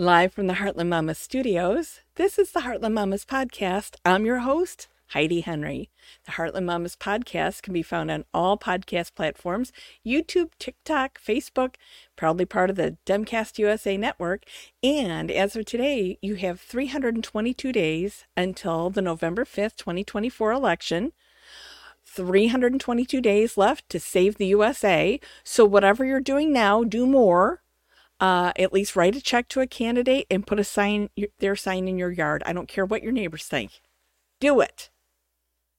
Live from the Heartland Mamas studios, this is the Heartland Mamas podcast. I'm your host, Heidi Henry. The Heartland Mamas podcast can be found on all podcast platforms YouTube, TikTok, Facebook, proudly part of the Demcast USA network. And as of today, you have 322 days until the November 5th, 2024 election. 322 days left to save the USA. So, whatever you're doing now, do more uh, at least write a check to a candidate and put a sign their sign in your yard. I don't care what your neighbors think. Do it.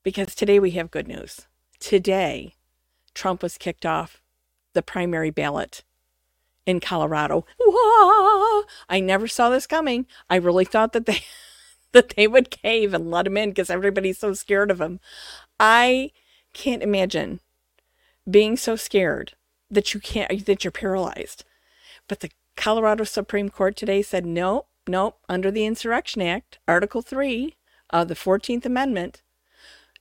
Because today we have good news. Today, Trump was kicked off the primary ballot in Colorado. Wah! I never saw this coming. I really thought that they that they would cave and let him in because everybody's so scared of him. I can't imagine being so scared that you can't that you're paralyzed. But the Colorado Supreme Court today said no, no, under the Insurrection Act, Article 3 of the 14th Amendment,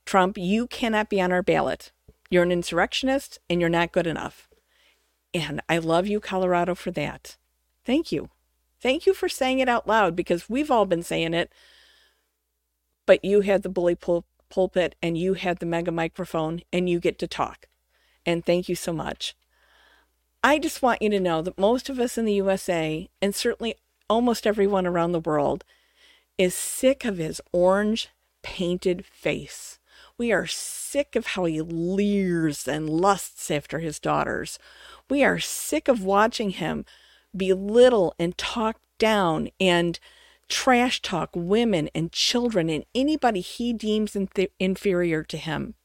Trump, you cannot be on our ballot. You're an insurrectionist and you're not good enough. And I love you, Colorado, for that. Thank you. Thank you for saying it out loud because we've all been saying it. But you had the bully pul- pulpit and you had the mega microphone and you get to talk. And thank you so much. I just want you to know that most of us in the USA, and certainly almost everyone around the world, is sick of his orange painted face. We are sick of how he leers and lusts after his daughters. We are sick of watching him belittle and talk down and trash talk women and children and anybody he deems inferior to him.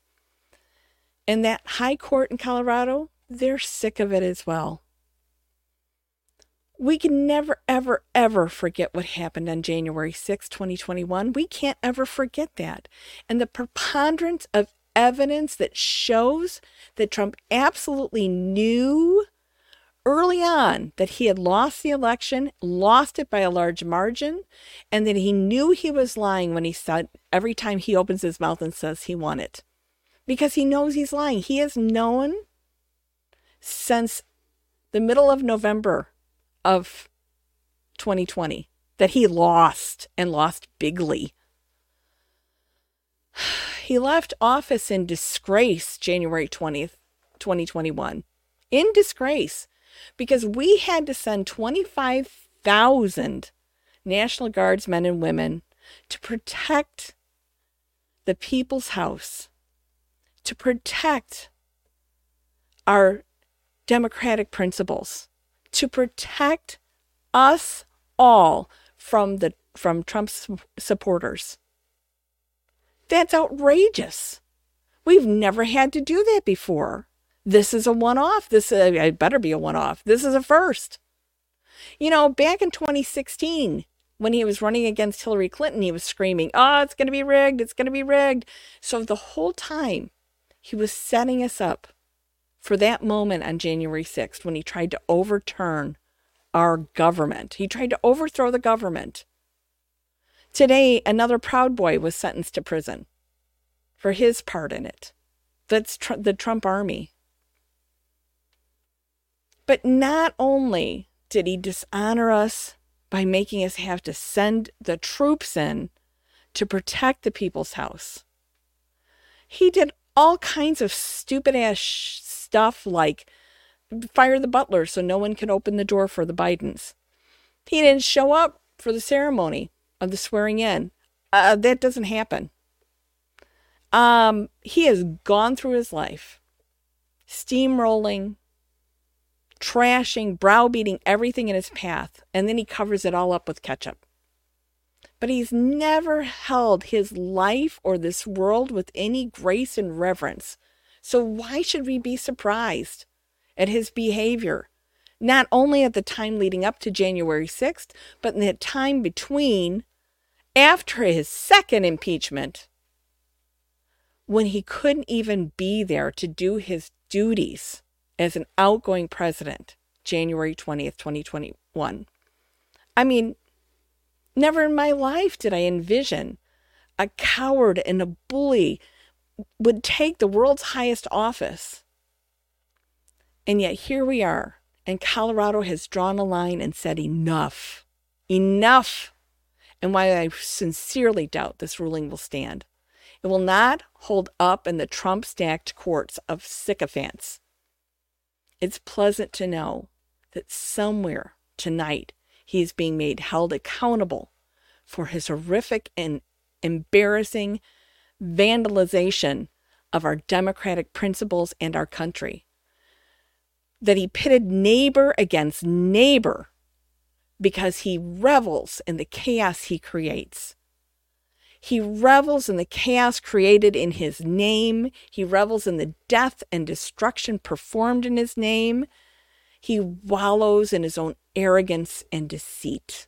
And that high court in Colorado, they're sick of it as well. We can never, ever, ever forget what happened on January 6, 2021. We can't ever forget that. And the preponderance of evidence that shows that Trump absolutely knew early on that he had lost the election, lost it by a large margin, and that he knew he was lying when he said every time he opens his mouth and says he won it. Because he knows he's lying. He has known since the middle of November of 2020 that he lost and lost bigly. He left office in disgrace January 20th, 2021. In disgrace because we had to send 25,000 National Guards men and women to protect the people's house, to protect our democratic principles to protect us all from the from Trump's supporters. That's outrageous. We've never had to do that before. This is a one-off. This uh, it better be a one-off. This is a first. You know, back in 2016, when he was running against Hillary Clinton, he was screaming, "Oh, it's going to be rigged. It's going to be rigged." So the whole time, he was setting us up for that moment on January 6th when he tried to overturn our government. He tried to overthrow the government. Today, another Proud Boy was sentenced to prison for his part in it. That's tr- the Trump army. But not only did he dishonor us by making us have to send the troops in to protect the people's house, he did all kinds of stupid ass stuff like fire the butler so no one can open the door for the Bidens. He didn't show up for the ceremony of the swearing in. Uh, that doesn't happen. Um, he has gone through his life steamrolling, trashing, browbeating everything in his path, and then he covers it all up with ketchup. But he's never held his life or this world with any grace and reverence so why should we be surprised at his behavior? Not only at the time leading up to January 6th, but in the time between after his second impeachment when he couldn't even be there to do his duties as an outgoing president, January 20th, 2021. I mean, never in my life did I envision a coward and a bully would take the world's highest office. And yet here we are, and Colorado has drawn a line and said, enough, Enough. And why I sincerely doubt this ruling will stand. It will not hold up in the Trump stacked courts of sycophants. It's pleasant to know that somewhere tonight he is being made held accountable for his horrific and embarrassing vandalization of our democratic principles and our country. That he pitted neighbor against neighbor because he revels in the chaos he creates. He revels in the chaos created in his name. He revels in the death and destruction performed in his name. He wallows in his own arrogance and deceit.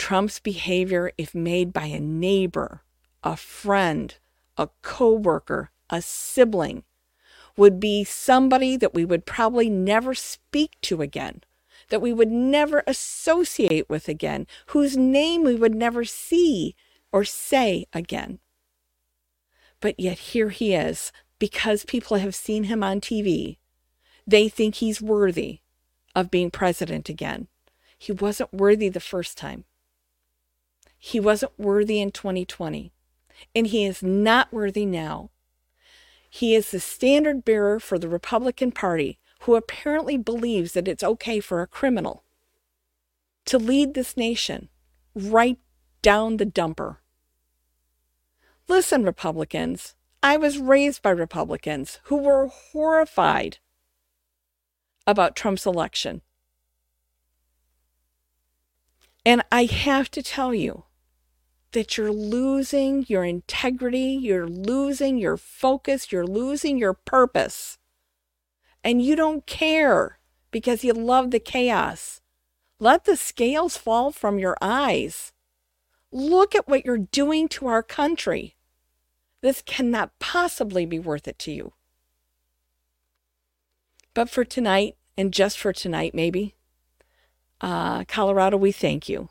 Trump's behavior, if made by a neighbor, a friend, a coworker, a sibling, would be somebody that we would probably never speak to again that we would never associate with again, whose name we would never see or say again. But yet here he is, because people have seen him on TV. They think he's worthy of being president again. He wasn't worthy the first time. He wasn't worthy in 2020. And he is not worthy now. He is the standard bearer for the Republican Party who apparently believes that it's okay for a criminal to lead this nation right down the dumper. Listen, Republicans, I was raised by Republicans who were horrified about Trump's election. And I have to tell you that you're losing your integrity, you're losing your focus, you're losing your purpose and you don't care because you love the chaos. Let the scales fall from your eyes. Look at what you're doing to our country. This cannot possibly be worth it to you. But for tonight, and just for tonight, maybe, uh, Colorado, we thank you.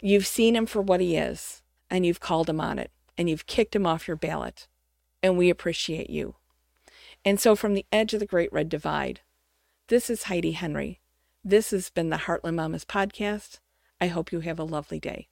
You've seen him for what he is, and you've called him on it, and you've kicked him off your ballot, and we appreciate you. And so, from the edge of the Great Red Divide, this is Heidi Henry. This has been the Heartland Mamas podcast. I hope you have a lovely day.